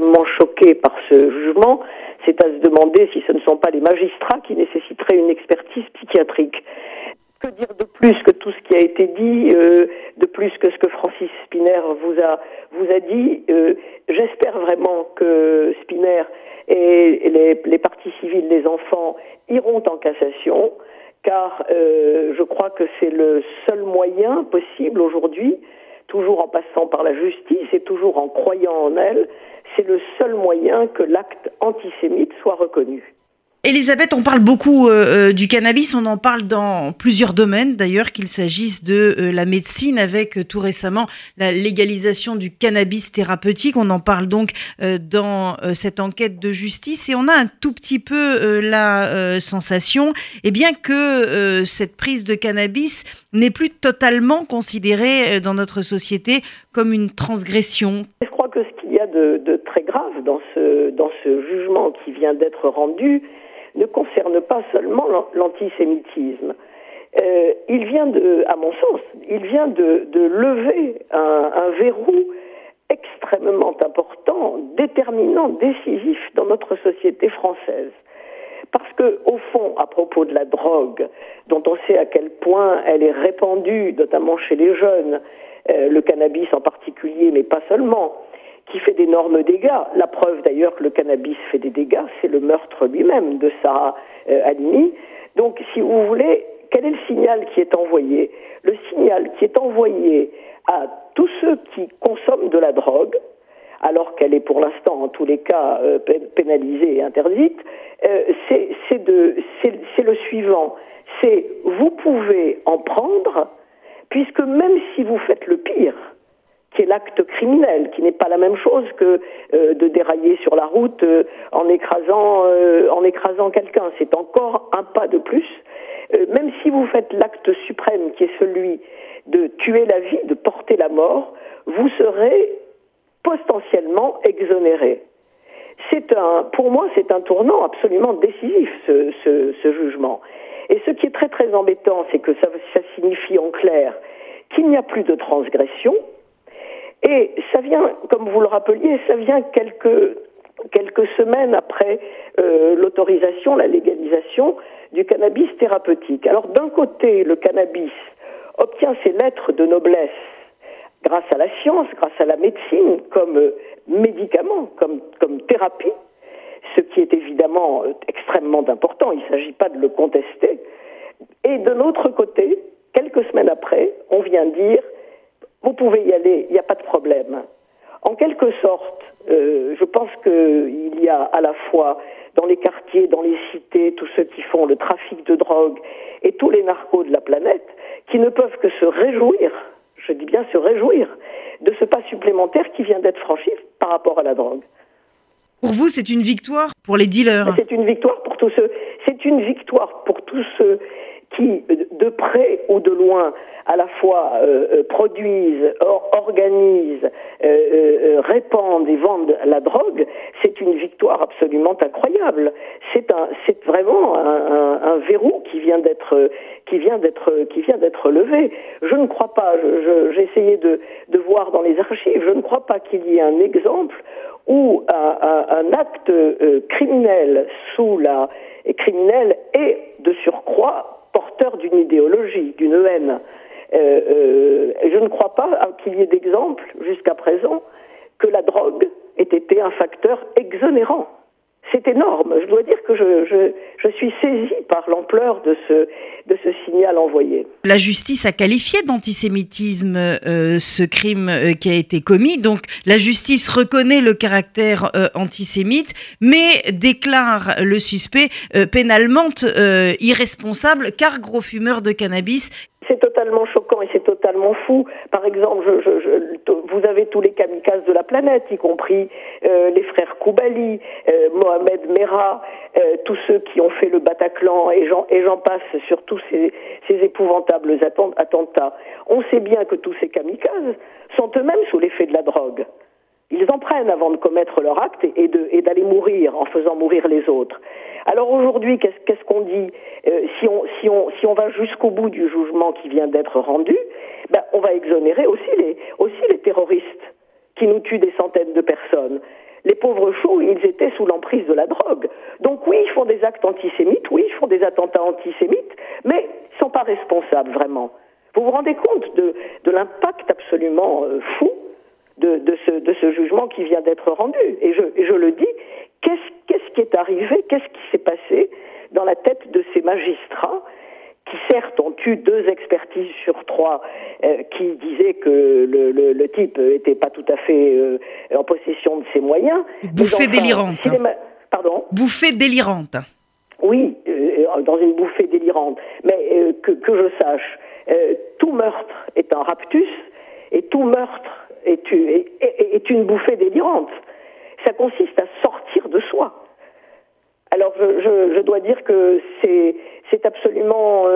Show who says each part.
Speaker 1: extrêmement choqué par ce jugement, c'est à se demander si ce ne sont pas les magistrats qui nécessiteraient une expertise psychiatrique. Que dire de plus que tout ce qui a été dit, euh, de plus que ce que Francis Spinner vous a vous a dit euh, J'espère vraiment que Spinner et les, les parties civiles, les enfants, iront en cassation, car euh, je crois que c'est le seul moyen possible aujourd'hui, toujours en passant par la justice et toujours en croyant en elle, c'est le seul moyen que l'acte antisémite soit reconnu.
Speaker 2: Elisabeth, on parle beaucoup euh, euh, du cannabis, on en parle dans plusieurs domaines d'ailleurs, qu'il s'agisse de euh, la médecine avec tout récemment la légalisation du cannabis thérapeutique. On en parle donc dans cette enquête de justice et on a un tout petit peu la sensation eh bien, que cette prise de cannabis n'est plus totalement considérée dans notre société comme une transgression.
Speaker 1: Je crois que ce qu'il y a de, de, très grave dans ce, dans ce jugement qui vient d'être rendu, ne concerne pas seulement l'antisémitisme. Euh, il vient de, à mon sens, il vient de, lever un, un, verrou extrêmement important, déterminant, décisif dans notre société française. Parce que, au fond, à propos de la drogue, dont on sait à quel point elle est répandue, notamment chez les jeunes, euh, le cannabis en particulier, mais pas seulement, qui fait d'énormes dégâts. La preuve d'ailleurs que le cannabis fait des dégâts, c'est le meurtre lui-même de Sarah euh. Donc, si vous voulez, quel est le signal qui est envoyé? Le signal qui est envoyé à tous ceux qui consomment de la drogue, alors qu'elle est pour l'instant en tous les cas euh, pénalisée et interdite, euh, c'est le suivant. C'est vous pouvez en prendre, puisque même si vous faites le pire, qui est l'acte criminel, qui n'est pas la même chose que euh, de dérailler sur la route euh, en écrasant, euh, en écrasant quelqu'un. C'est encore un pas de plus. même si vous faites l'acte suprême, qui est celui de tuer la vie, de porter la mort, vous serez potentiellement exonéré. C'est un, pour moi, c'est un tournant absolument décisif, ce, ce, jugement. Et ce qui est très très embêtant, c'est que ça, ça signifie en clair qu'il n'y a plus de transgression, vient, comme vous le rappeliez, ça vient quelques, semaines après euh, l'autorisation, la légalisation du cannabis thérapeutique. Alors d'un côté, le cannabis obtient ses lettres de noblesse grâce à la science, grâce à la médecine, comme euh, médicament, comme, comme thérapie, ce qui est évidemment euh, extrêmement important, il ne s'agit pas de le contester. Et de l'autre côté, quelques semaines après, on vient dire vous pouvez y aller, il n'y a pas de problème. En quelque sorte, euh, je pense qu'il y a à la fois dans les quartiers, dans les cités, tous ceux qui font le trafic de drogue et tous les narcos de la planète qui ne peuvent que se réjouir, je dis bien se réjouir, de ce pas supplémentaire qui vient d'être franchi par rapport à la drogue.
Speaker 2: Pour vous, c'est une victoire pour les dealers
Speaker 1: C'est une victoire pour tous ceux. C'est une victoire pour tous ceux qui, de près ou de loin, à la fois euh, euh produisent, or, organisent, euh, euh, répandent et vendent la drogue, c'est une victoire absolument incroyable. C'est un, c'est vraiment un, un, un, verrou qui vient d'être, qui vient d'être, qui vient d'être levé. Je ne crois pas. J'ai essayé de, de voir dans les archives. Je ne crois pas qu'il y ait un exemple où un, un acte criminel sous la criminel est de surcroît porteur d'une idéologie, d'une haine. Euh, euh, je ne crois pas qu'il y ait d'exemple jusqu'à présent que la drogue ait été un facteur exonérant. C'est énorme. Je dois dire que je, je, je suis saisie par l'ampleur de ce, de ce signal envoyé.
Speaker 2: La justice a qualifié d'antisémitisme euh, ce crime euh, qui a été commis. Donc la justice reconnaît le caractère euh, antisémite, mais déclare le suspect pénalement irresponsable car gros fumeur de cannabis
Speaker 1: c'est totalement choquant c'est totalement fou. Par exemple, vous avez tous les kamikazes de la planète, y compris euh, les frères Koubali, euh, Mohamed Merah, euh, tous ceux qui ont fait le Bataclan et j'en passe sur tous ces, ces épouvantables attentats. On sait bien que tous ces kamikazes sont eux-mêmes sous l'effet de la drogue. Ils en prennent avant de commettre leur acte et d'aller mourir en faisant mourir les autres. Alors aujourd'hui, qu'est-ce qu'on dit euh, si, on, va jusqu'au bout du jugement qui vient d'être rendu, ben, on va exonérer aussi les, aussi les terroristes qui nous tuent des centaines de personnes. les pauvres choux, ils étaient sous l'emprise de la drogue. Donc oui, ils font des actes antisémites, oui, ils font des attentats antisémites, mais ils ne sont pas responsables vraiment. Vous vous rendez compte de, l'impact absolument euh, fou de, ce, jugement qui vient d'être rendu Et je, le dis, qu'est-ce qui est arrivé, qu'est-ce qui s'est passé dans la tête de ces magistrats qui certes ont eu deux expertises sur trois euh, qui disaient que le, type n'était pas tout à fait euh, en possession de ses moyens.
Speaker 2: Bouffée délirante.
Speaker 1: Pardon?
Speaker 2: Bouffée délirante.
Speaker 1: Oui, euh, dans une bouffée délirante. Mais que, je sache, tout meurtre est un raptus et tout meurtre est, une bouffée délirante. Ça consiste à sortir de soi. Alors je, dois dire que c'est absolument